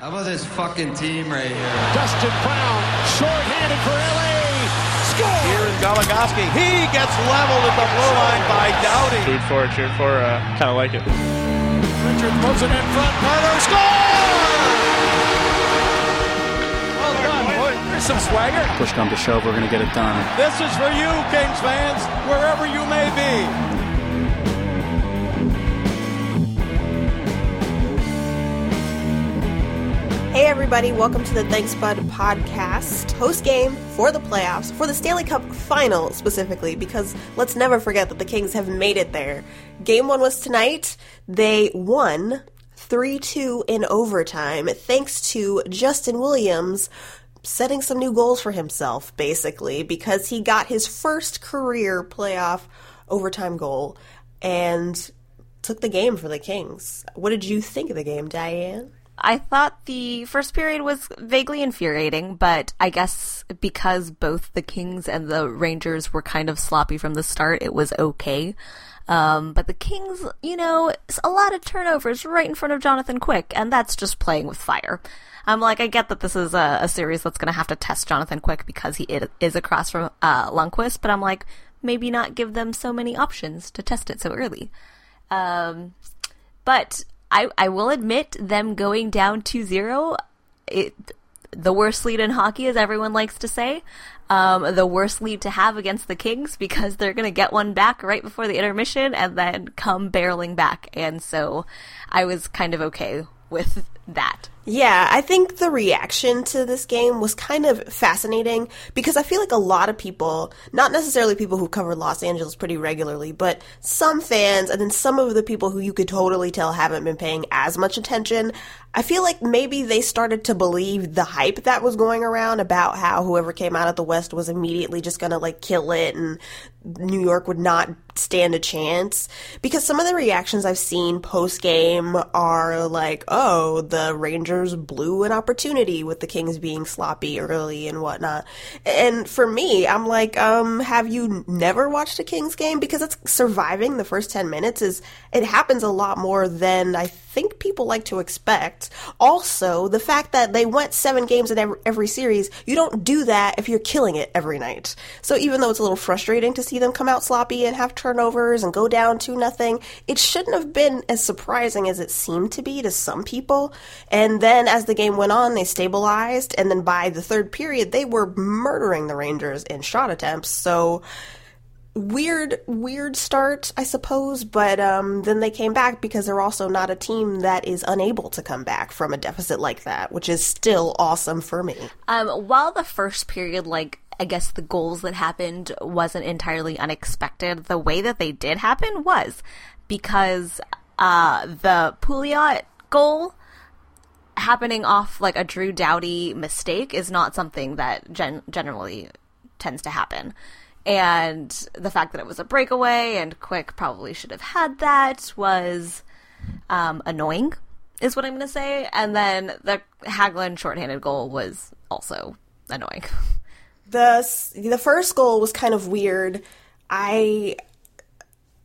How about this fucking team right here? Dustin Brown, short-handed for LA. Score! Here is Goligoski. He gets leveled at the blue line by Doughty. Food for, it, cheered for, uh, kind of like it. Richard throws it in front. Carter score! Well done, boy. There's some swagger. Push come to shove, we're going to get it done. This is for you, Kings fans, wherever you may be. Hey, everybody, welcome to the Thanks Bud podcast, post game for the playoffs, for the Stanley Cup final specifically, because let's never forget that the Kings have made it there. Game one was tonight. They won 3 2 in overtime, thanks to Justin Williams setting some new goals for himself, basically, because he got his first career playoff overtime goal and took the game for the Kings. What did you think of the game, Diane? I thought the first period was vaguely infuriating, but I guess because both the Kings and the Rangers were kind of sloppy from the start, it was okay. Um, but the Kings, you know, a lot of turnovers right in front of Jonathan Quick, and that's just playing with fire. I'm like, I get that this is a, a series that's going to have to test Jonathan Quick because he is across from uh, Lundqvist, but I'm like, maybe not give them so many options to test it so early. Um, but I, I will admit them going down 2-0, it, the worst lead in hockey, as everyone likes to say. Um, the worst lead to have against the Kings because they're going to get one back right before the intermission and then come barreling back. And so I was kind of okay with that. Yeah, I think the reaction to this game was kind of fascinating because I feel like a lot of people, not necessarily people who cover Los Angeles pretty regularly, but some fans and then some of the people who you could totally tell haven't been paying as much attention, I feel like maybe they started to believe the hype that was going around about how whoever came out of the West was immediately just going to like kill it and New York would not stand a chance. Because some of the reactions I've seen post game are like, "Oh, the Rangers blew an opportunity with the Kings being sloppy early and whatnot." And for me, I'm like, um, have you never watched a Kings game? Because it's surviving the first ten minutes is it happens a lot more than I think people like to expect. Also, the fact that they went seven games in every, every series, you don't do that if you're killing it every night. So even though it's a little frustrating to see them come out sloppy and have turnovers and go down to nothing, it shouldn't have been as surprising as it seemed to be to some people. And then as the game went on, they stabilized, and then by the third period, they were murdering the Rangers in shot attempts. So weird weird start i suppose but um, then they came back because they're also not a team that is unable to come back from a deficit like that which is still awesome for me. Um, while the first period like i guess the goals that happened wasn't entirely unexpected the way that they did happen was because uh, the pouliot goal happening off like a drew Doughty mistake is not something that gen- generally tends to happen and the fact that it was a breakaway and Quick probably should have had that was um, annoying, is what I'm going to say. And then the Hagelin shorthanded goal was also annoying. The the first goal was kind of weird. I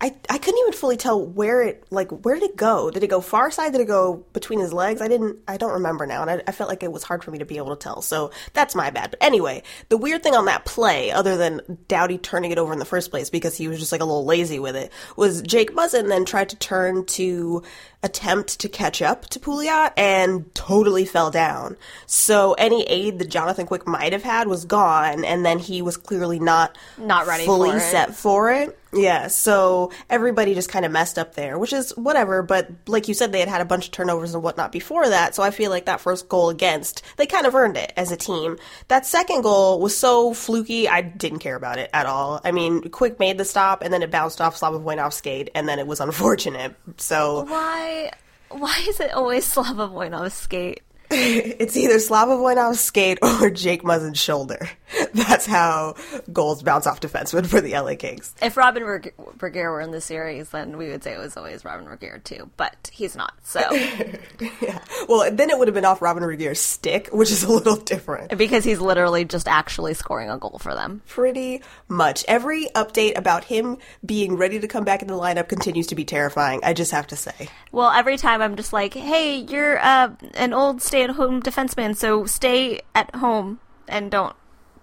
I, I couldn't even fully tell where it like where did it go? Did it go far side? Did it go between his legs? I didn't I don't remember now, and I, I, felt like it was hard for me to be able to tell. So that's my bad. But anyway, the weird thing on that play, other than Doughty turning it over in the first place because he was just like a little lazy with it, was Jake Muzzin then tried to turn to attempt to catch up to Pouliot and totally fell down. So any aid that Jonathan Quick might have had was gone, and then he was clearly not not ready fully for set for it. Yeah, so everybody just kind of messed up there, which is whatever. But like you said, they had had a bunch of turnovers and whatnot before that, so I feel like that first goal against, they kind of earned it as a team. That second goal was so fluky, I didn't care about it at all. I mean, Quick made the stop, and then it bounced off Slava Voinov's skate, and then it was unfortunate. So why, why is it always Slava Voinov's skate? it's either Slava Voinov's skate or Jake Muzzin's shoulder. that's how goals bounce off defensemen for the LA Kings. If Robin Reg- Regehr were in the series, then we would say it was always Robin Regehr too. But he's not, so yeah. Well, then it would have been off Robin Regehr's stick, which is a little different. because he's literally just actually scoring a goal for them. Pretty much every update about him being ready to come back in the lineup continues to be terrifying. I just have to say. Well, every time I'm just like, "Hey, you're uh, an old stay-at-home defenseman, so stay at home and don't,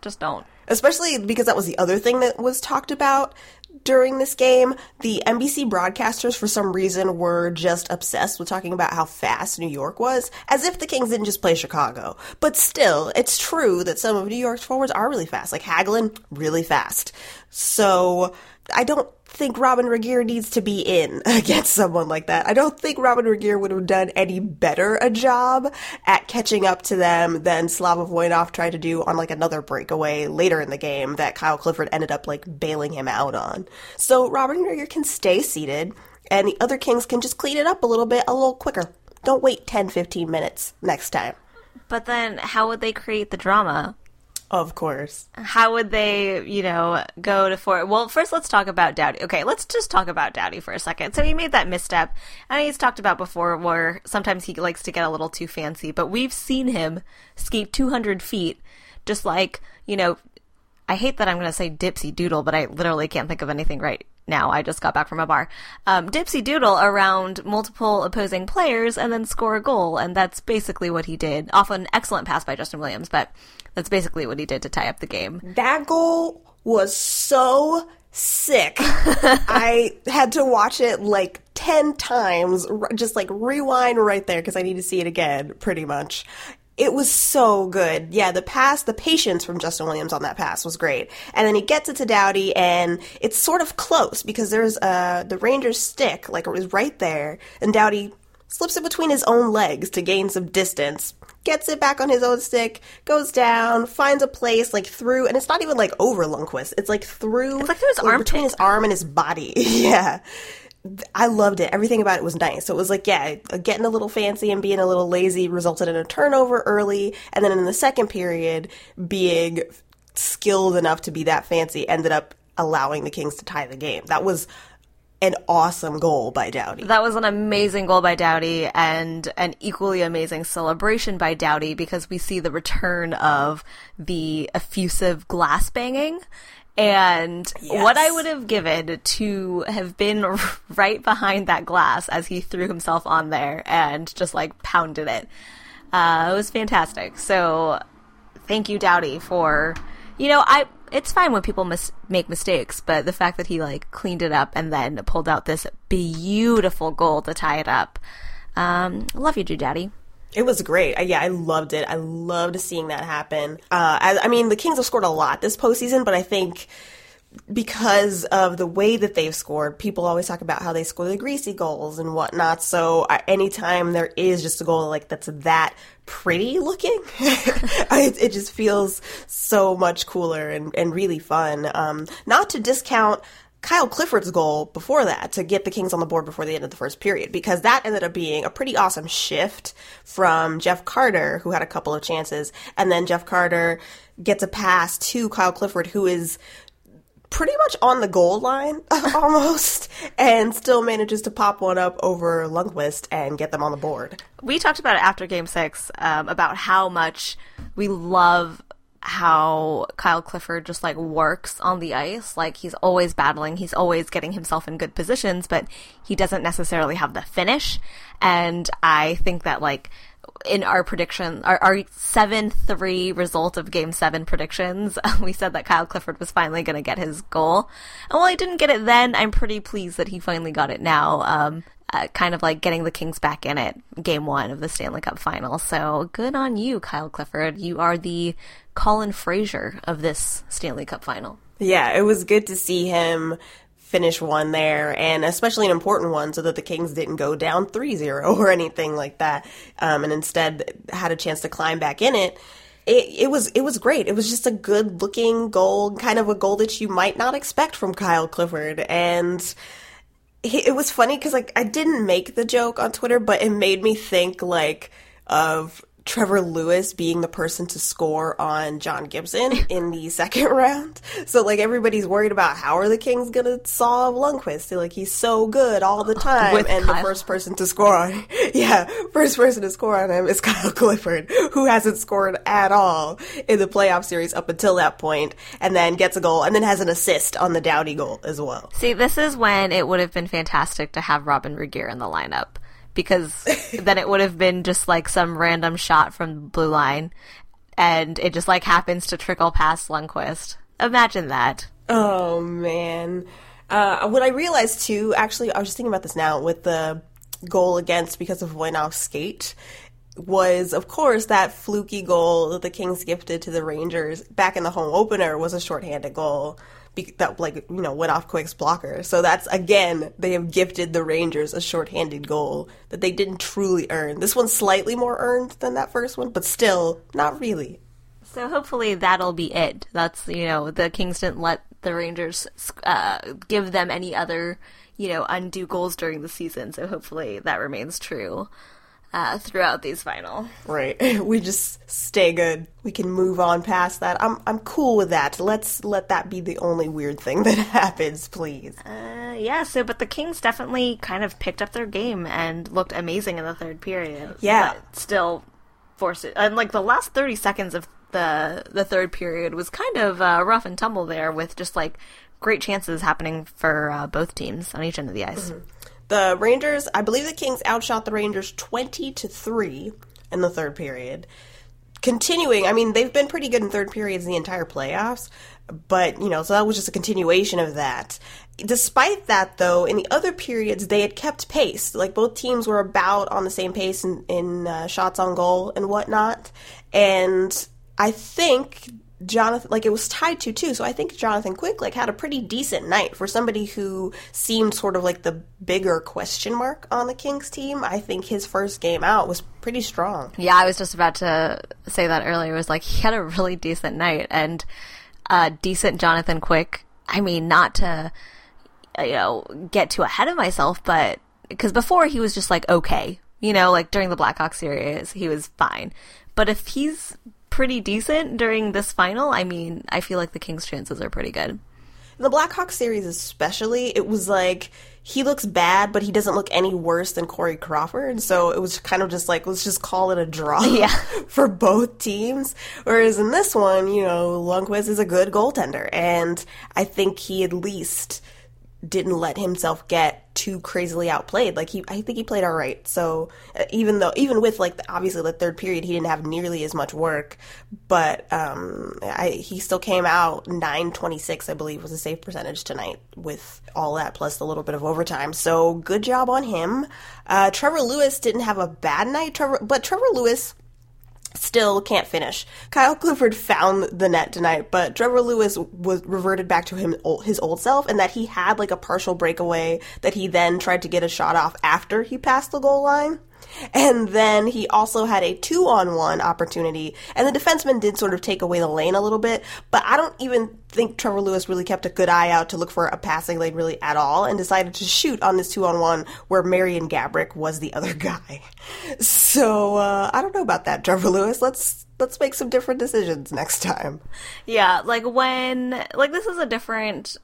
just don't." especially because that was the other thing that was talked about during this game. The NBC broadcasters, for some reason, were just obsessed with talking about how fast New York was, as if the Kings didn't just play Chicago. But still, it's true that some of New York's forwards are really fast, like Hagelin, really fast. So I don't think Robin Regehr needs to be in against someone like that. I don't think Robin Regehr would have done any better a job at catching up to them than Slava Voinov tried to do on like another breakaway later in the game that Kyle Clifford ended up like bailing him out on. So Robin Regehr can stay seated and the other Kings can just clean it up a little bit a little quicker. Don't wait 10, 15 minutes next time. But then, how would they create the drama? Of course. How would they, you know, go to for? Well, first let's talk about Doughty. Okay, let's just talk about Doughty for a second. So he made that misstep, and he's talked about before where sometimes he likes to get a little too fancy. But we've seen him skate 200 feet, just like you know. I hate that I'm going to say dipsy doodle, but I literally can't think of anything right now. I just got back from a bar. Um, dipsy doodle around multiple opposing players and then score a goal, and that's basically what he did. Off an excellent pass by Justin Williams, but that's basically what he did to tie up the game. That goal was so sick. I had to watch it like 10 times, just like rewind right there because I need to see it again, pretty much. It was so good. Yeah, the pass, the patience from Justin Williams on that pass was great. And then he gets it to Doughty, and it's sort of close because there's uh, the Rangers stick, like it was right there, and Doughty slips it between his own legs to gain some distance, gets it back on his own stick, goes down, finds a place like through, and it's not even like over Lundqvist. It's like through, It's like through his arm between his arm and his body. yeah. I loved it. Everything about it was nice. So it was like, yeah, getting a little fancy and being a little lazy resulted in a turnover early. And then in the second period, being skilled enough to be that fancy ended up allowing the Kings to tie the game. That was an awesome goal by Doughty. That was an amazing goal by Doughty and an equally amazing celebration by Doughty because we see the return of the effusive glass banging. And what I would have given to have been right behind that glass as he threw himself on there and just like pounded it. Uh, it was fantastic. So thank you, Doughty, for you know I. It's fine when people mis- make mistakes, but the fact that he like cleaned it up and then pulled out this beautiful goal to tie it up. Um, love you, Drew Daddy. It was great. I, yeah, I loved it. I loved seeing that happen. Uh, I, I mean, the Kings have scored a lot this postseason, but I think because of the way that they've scored, people always talk about how they score the greasy goals and whatnot. So anytime there is just a goal like that's that pretty looking, I, it just feels so much cooler and, and really fun. Um, not to discount Kyle Clifford's goal before that to get the Kings on the board before the end of the first period because that ended up being a pretty awesome shift from Jeff Carter, who had a couple of chances, and then Jeff Carter gets a pass to Kyle Clifford, who is pretty much on the goal line almost, and still manages to pop one up over Lundqvist and get them on the board. We talked about it after Game Six um, about how much we love how Kyle Clifford just like works on the ice. Like he's always battling, he's always getting himself in good positions, but he doesn't necessarily have the finish. And I think that like in our prediction, our, our 7 3 result of game seven predictions, we said that Kyle Clifford was finally going to get his goal. And while he didn't get it then, I'm pretty pleased that he finally got it now. Um, uh, kind of like getting the Kings back in it, game one of the Stanley Cup final. So good on you, Kyle Clifford. You are the Colin Fraser of this Stanley Cup final. Yeah, it was good to see him finish one there, and especially an important one, so that the Kings didn't go down 3 0 or anything like that, um, and instead had a chance to climb back in it. It, it was it was great. It was just a good looking goal, kind of a goal that you might not expect from Kyle Clifford, and he, it was funny because like I didn't make the joke on Twitter, but it made me think like of Trevor Lewis being the person to score on John Gibson in the second round. So like everybody's worried about how are the Kings gonna solve Lundqvist? Like he's so good all the time, With and the first person to score on, yeah, first person to score on him is Kyle Clifford, who hasn't scored at all in the playoff series up until that point, and then gets a goal and then has an assist on the Doughty goal as well. See, this is when it would have been fantastic to have Robin Regehr in the lineup because then it would have been just like some random shot from the blue line and it just like happens to trickle past Lundqvist. Imagine that. Oh man. Uh, what I realized too, actually, I was just thinking about this now with the goal against because of Voinov's skate was, of course, that fluky goal that the Kings gifted to the Rangers back in the home opener was a shorthanded goal be- that, like, you know, went off Quick's blocker. So that's, again, they have gifted the Rangers a shorthanded goal that they didn't truly earn. This one's slightly more earned than that first one, but still, not really. So hopefully that'll be it. That's, you know, the Kings didn't let the Rangers uh, give them any other, you know, undue goals during the season. So hopefully that remains true uh, throughout these final. Right. We just stay good. We can move on past that. I'm I'm cool with that. Let's let that be the only weird thing that happens, please. Uh, yeah, so, but the Kings definitely kind of picked up their game and looked amazing in the third period. Yeah. But still forced it. And, like, the last 30 seconds of the the third period was kind of uh, rough and tumble there with just, like, great chances happening for uh, both teams on each end of the ice. The Rangers, I believe the Kings outshot the Rangers 20 to 3 in the third period. Continuing, I mean, they've been pretty good in third periods the entire playoffs, but, you know, so that was just a continuation of that. Despite that, though, in the other periods, they had kept pace. Like, both teams were about on the same pace in, in uh, shots on goal and whatnot. And I think Jonathan, like it was tied to too. So I think Jonathan Quick like had a pretty decent night for somebody who seemed sort of like the bigger question mark on the Kings team. I think his first game out was pretty strong. Yeah, I was just about to say that earlier. It was like he had a really decent night and uh, decent Jonathan Quick. I mean, not to you know get too ahead of myself, but because before he was just like okay, you know, like during the Blackhawks series, he was fine. But if he's pretty decent during this final, I mean, I feel like the Kings' chances are pretty good. The Blackhawks series, especially, it was like he looks bad, but he doesn't look any worse than Corey Crawford. So it was kind of just like let's just call it a draw Yeah. for both teams. Whereas in this one, you know, Lundqvist is a good goaltender, and I think he at least didn't let himself get too crazily outplayed. Like he, I think he played all right. So uh, even though, even with like the, obviously the third period, he didn't have nearly as much work, but um, I, he still came out nine twenty six, I believe, was a save percentage tonight with all that plus a little bit of overtime. So good job on him. Uh, Trevor Lewis didn't have a bad night, Trevor, but Trevor Lewis still can't finish. Kyle Clifford found the net tonight, but Trevor Lewis was reverted back to him his old self, and that he had like a partial breakaway that he then tried to get a shot off after he passed the goal line. And then he also had a two on one opportunity, and the defenseman did sort of take away the lane a little bit, but I don't even think Trevor Lewis really kept a good eye out to look for a passing lane really at all, and decided to shoot on this two on one where Marian Gaborik was the other guy. So uh, I don't know about that, Trevor Lewis. Let's let's make some different decisions next time. Yeah, like when like this is a different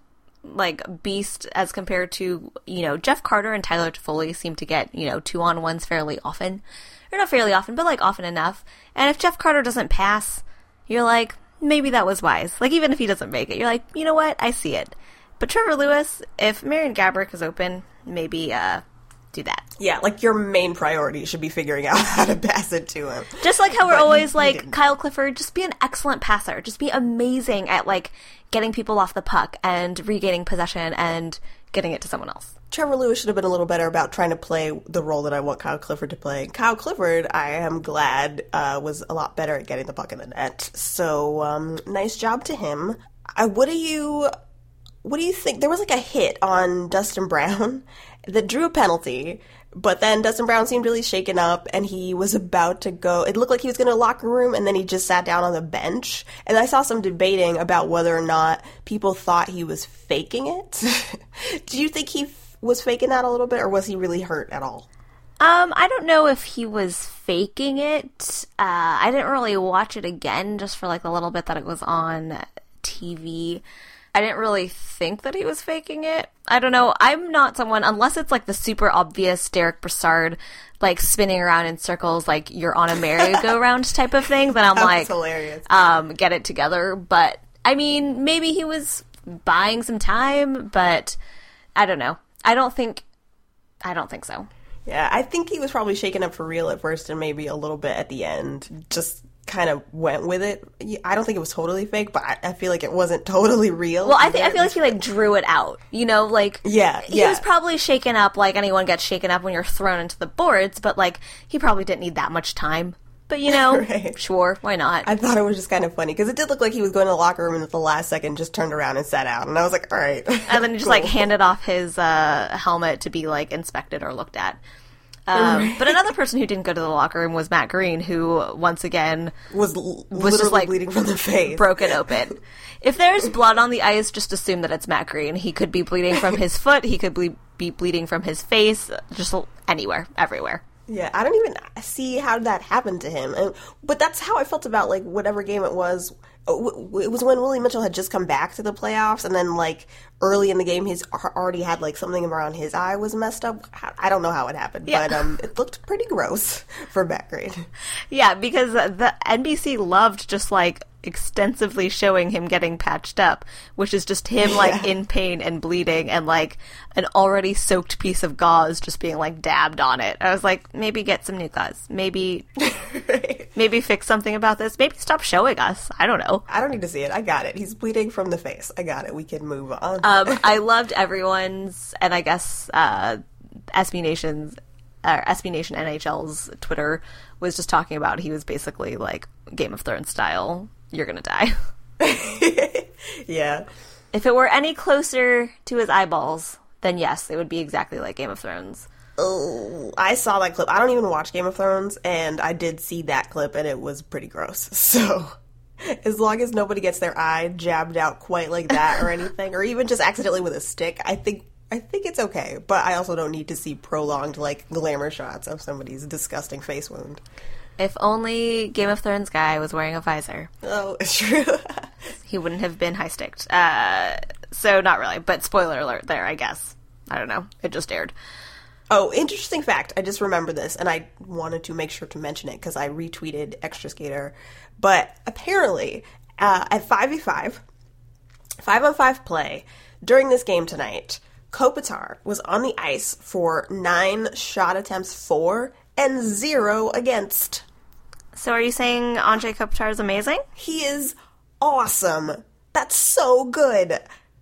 like beast as compared to you know Jeff Carter and Tyler Toffoli seem to get you know two on ones fairly often, or not fairly often, but like often enough. And if Jeff Carter doesn't pass, you're like maybe that was wise. Like even if he doesn't make it, you're like you know what I see it. But Trevor Lewis, if Marian Gaborik is open, maybe uh do that. Yeah, like your main priority should be figuring out how to pass it to him. Just like how we're But always like didn't. Kyle Clifford, just be an excellent passer. Just be amazing at like getting people off the puck and regaining possession and getting it to someone else. Trevor Lewis should have been a little better about trying to play the role that I want Kyle Clifford to play. Kyle Clifford, I am glad, uh, was a lot better at getting the puck in the net. So, um, nice job to him. I, what do you, what do you think? There was like a hit on Dustin Brown that drew a penalty, but then Dustin Brown seemed really shaken up and he was about to go. It looked like he was going to the locker room and then he just sat down on the bench. And I saw some debating about whether or not people thought he was faking it. Do you think he f- was faking that a little bit or was he really hurt at all? Um, I don't know if he was faking it. Uh, I didn't really watch it again just for like a little bit that it was on TV. I didn't really think that he was faking it. I don't know. I'm not someone unless it's like the super obvious Derek Brassard like spinning around in circles like you're on a merry-go-round type of thing. Then I'm That's like, hilarious. um, get it together. But I mean, maybe he was buying some time, but I don't know. I don't think. I don't think so. Yeah, I think he was probably shaken up for real at first and maybe a little bit at the end. Just kind of went with it. I don't think it was totally fake, but I, I feel like it wasn't totally real. Well, I think I feel like he like drew it out. You know, like Yeah, he yeah. was probably shaken up like anyone gets shaken up when you're thrown into the boards, but like he probably didn't need that much time. But you know, Right. sure, why not? I thought it was just kind of funny because it did look like he was going to the locker room and at the last second just turned around and sat out, and I was like, all right. and then he just like handed off his uh, helmet to be like inspected or looked at. Um, but another person who didn't go to the locker room was Matt Greene, who once again was l- was just, like, bleeding from the face. broken open. If there's blood on the ice, just assume that it's Matt Greene. He could be bleeding from his foot. He could ble- be bleeding from his face. Just anywhere, everywhere. Yeah, I don't even see how that happened to him. And, but that's how I felt about like whatever game it was. It was when Willie Mitchell had just come back to the playoffs, and then like early in the game, he's already had like something around his eye was messed up. I I don't know how it happened, Yeah. but um, it looked pretty gross for Matt Greene. Yeah, because the NBC loved just like extensively showing him getting patched up, which is just him like Yeah. in pain and bleeding and like an already soaked piece of gauze just being like dabbed on it. I was like, maybe get some new gauze. Maybe maybe fix something about this. Maybe stop showing us. I don't know. I don't need to see it. I got it. He's bleeding from the face. I got it. We can move on. Um, I loved everyone's, and I guess uh, SB Nation's, or SB Nation NHL's Twitter was just talking about he was basically like Game of Thrones style. You're gonna die. yeah. if it were any closer to his eyeballs, then yes, it would be exactly like Game of Thrones. Oh, I saw that clip. I don't even watch Game of Thrones, and I did see that clip, and it was pretty gross. So, as long as nobody gets their eye jabbed out quite like that or anything, or even just accidentally with a stick, I think I think it's okay. But I also don't need to see prolonged like glamour shots of somebody's disgusting face wound. If only Game of Thrones guy was wearing a visor, Oh, it's true. he wouldn't have been high sticked. Uh, so not really, but spoiler alert there, I guess. I don't know. It just aired. Oh, interesting fact. I just remembered this and I wanted to make sure to mention it because I retweeted Extra Skater. But apparently, uh, at 5v5, 5 on 5 play, during this game tonight, Kopitar was on the ice for nine shot attempts for and zero against. So are you saying Andre Kopitar is amazing? He is awesome. That's so good.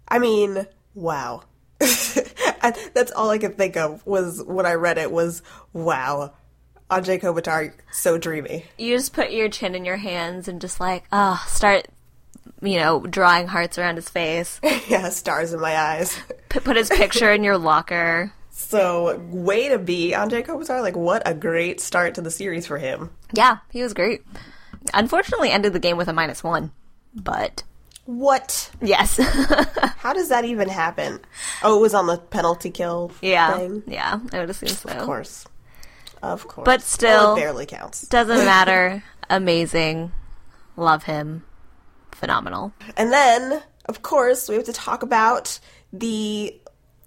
I mean, wow. I, that's all I could think of was when I read it was wow. Andre Kopitar, so dreamy. You just put your chin in your hands and just like, ah, start, you know, drawing hearts around his face. yeah, stars in my eyes. P- put his picture in your locker. So, way to be Anze Kopitar. Like, what a great start to the series for him. Yeah, he was great. Unfortunately, ended the game with a minus one, but What? yes, How does that even happen? Oh, it was on the penalty kill yeah, thing? yeah, I would assume so. Of course. Of course. But still- Well, it barely counts. Doesn't matter. Amazing. Love him. Phenomenal. And then, of course, we have to talk about the.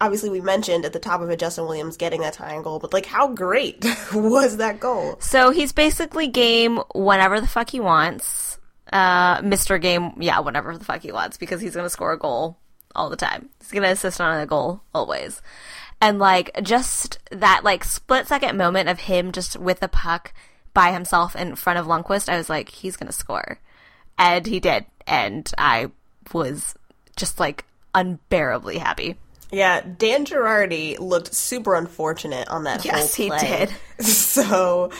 Obviously, we mentioned at the top of it Justin Williams getting that tying goal, but like, how great was that goal? So he's basically game whenever the fuck he wants. Uh, Mr. Game, yeah, whenever the fuck he wants, because he's gonna score a goal all the time. He's gonna assist on a goal always. And like, just that like split second moment of him just with the puck by himself in front of Lundqvist, I was like, he's gonna score. And he did. And I was just like unbearably happy. Yeah, Dan Girardi looked super unfortunate on that Yes, whole he did. So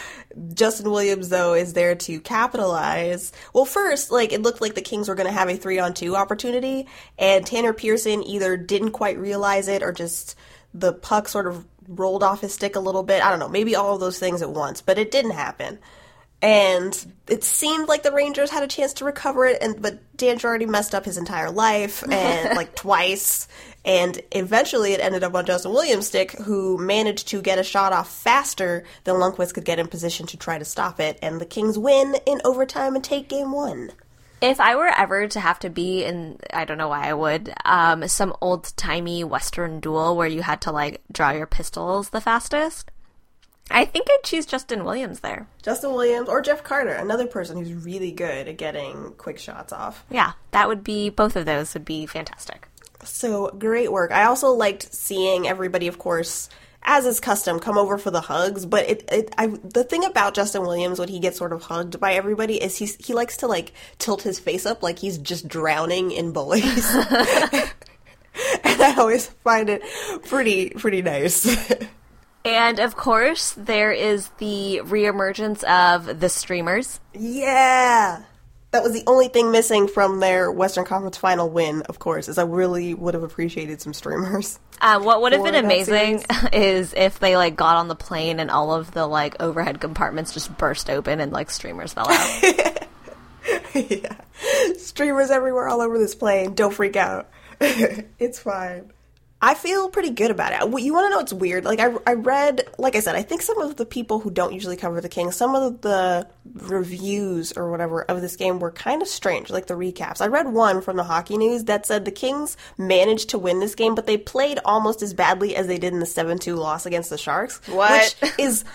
Justin Williams though is there to capitalize. Well, first, like it looked like the Kings were going to have a 3 on 2 opportunity and Tanner Pearson either didn't quite realize it or just the puck sort of rolled off his stick a little bit. I don't know, maybe all of those things at once, but it didn't happen. and it seemed like the Rangers had a chance to recover it, and but Dan Girardi messed up his entire life and like twice, and eventually it ended up on Justin Williams' stick, who managed to get a shot off faster than Lundqvist could get in position to try to stop it, and the Kings win in overtime and take game one. If I were ever to have to be in, I don't know why I would, um, some old timey Western duel where you had to like draw your pistols the fastest, I think I'd choose Justin Williams there. Justin Williams or Jeff Carter, another person who's really good at getting quick shots off. Yeah, that would be, both of those would be fantastic. So great work. I also liked seeing everybody, of course, as is custom, come over for the hugs. But it, it I, the thing about Justin Williams when he gets sort of hugged by everybody is he he likes to like tilt his face up like he's just drowning in bullies, and I always find it pretty pretty nice. And of course, there is the reemergence of the streamers. yeah. That was the only thing missing from their Western Conference final win, of course, is I really would have appreciated some streamers. Uh, what would have been amazing is if they like got on the plane and all of the like overhead compartments just burst open and like streamers fell out. yeah. Streamers everywhere all over this plane. Don't freak out. it's fine. I feel pretty good about it. You want to know what's weird? Like I, I read, like I said, I think some of the people who don't usually cover the Kings, some of the reviews or whatever of this game were kind of strange, like the recaps. I read one from the Hockey News that said the Kings managed to win this game, but they played almost as badly as they did in the seven-two loss against the Sharks, What? which is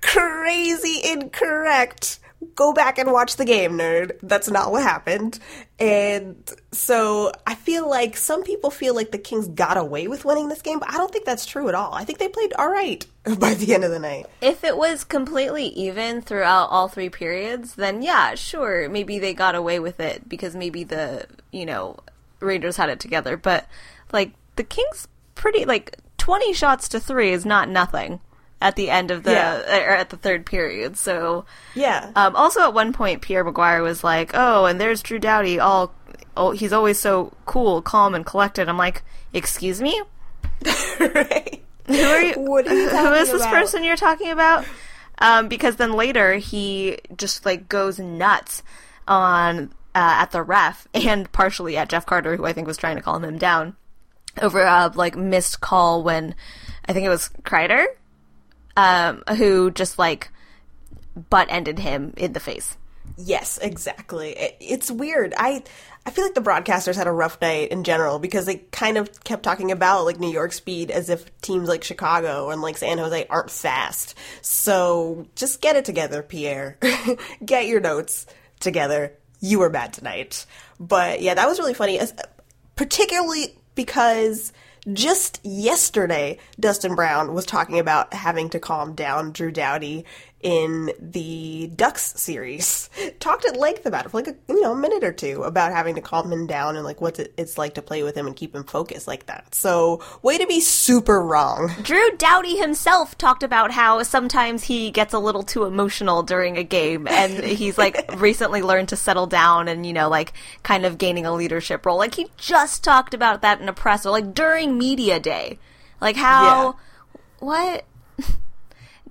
crazy incorrect. Go back and watch the game, nerd. That's not what happened. And so I feel like some people feel like the Kings got away with winning this game, but I don't think that's true at all. I think they played all right by the end of the night. if it was completely even throughout all three periods, then yeah, sure, maybe they got away with it because maybe the, you know, Rangers had it together. But like the Kings pretty like 20 shots to 3 is not nothing at the end of the Yeah. or at the third period. So Yeah. Um, also, at one point, Pierre McGuire was like, "Oh, and there's Drew Doughty. All, oh, he's always so cool, calm, and collected." I'm like, "Excuse me, right? who are you? What are you who is this about? person you're talking about?" Um, because then later he just like goes nuts on uh, at the ref and partially at Jeff Carter, who I think was trying to calm him down over a like missed call when I think it was Kreider, um, who just like butt ended him in the face. Yes, exactly. It, it's weird. I I feel like the broadcasters had a rough night in general because they kind of kept talking about like New York speed as if teams like Chicago and like San Jose aren't fast. So just get it together, Pierre. get your notes together. You were bad tonight. But yeah, that was really funny, particularly because just yesterday, Dustin Brown was talking about having to calm down Drew Doughty in the Ducks series. Talked at length about it for like a you know a minute or two about having to calm him down and like what it's like to play with him and keep him focused like that. So way to be super wrong. Drew Doughty himself talked about how sometimes he gets a little too emotional during a game, and he's like recently learned to settle down and you know like kind of gaining a leadership role. Like he just talked about that in a presser, like during media day. Like how what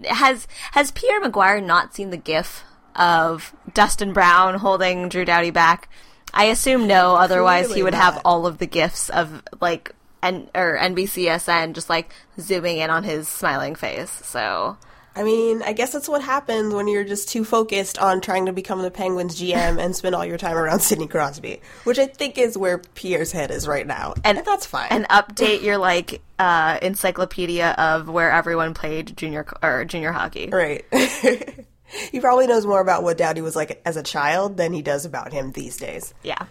has has Pierre McGuire not seen the GIF of Dustin Brown holding Drew Doughty back? I assume no. Otherwise, he would have all of the gifs of like N or NBCSN just like zooming in on his smiling face. So I mean, I guess that's what happens when you're just too focused on trying to become the Penguins GM and spend all your time around Sidney Crosby, which I think is where Pierre's head is right now. And, that's fine. and update your like uh, encyclopedia of where everyone played junior or junior hockey. Right. he probably knows more about what Doughty was like as a child than he does about him these days. Yeah.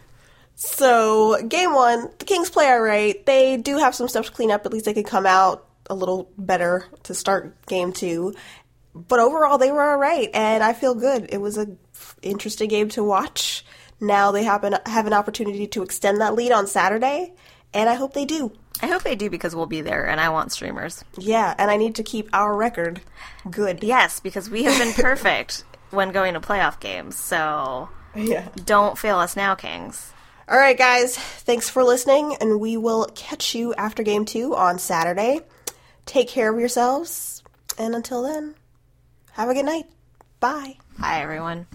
So, game one, the Kings play all right. They do have some stuff to clean up. At least they could come out a little better to start game two. But overall, they were all right, and I feel good. It was a f- interesting game to watch. Now they have an, have an opportunity to extend that lead on Saturday, and I hope they do. I hope they do because we'll be there, and I want streamers. Yeah, and I need to keep our record good. Yes, because we have been perfect when going to playoff games. So Yeah. don't fail us now, Kings. All right, guys. Thanks for listening, and we will catch you after game two on Saturday. Take care of yourselves, and until then, have a good night. Bye. Bye, everyone.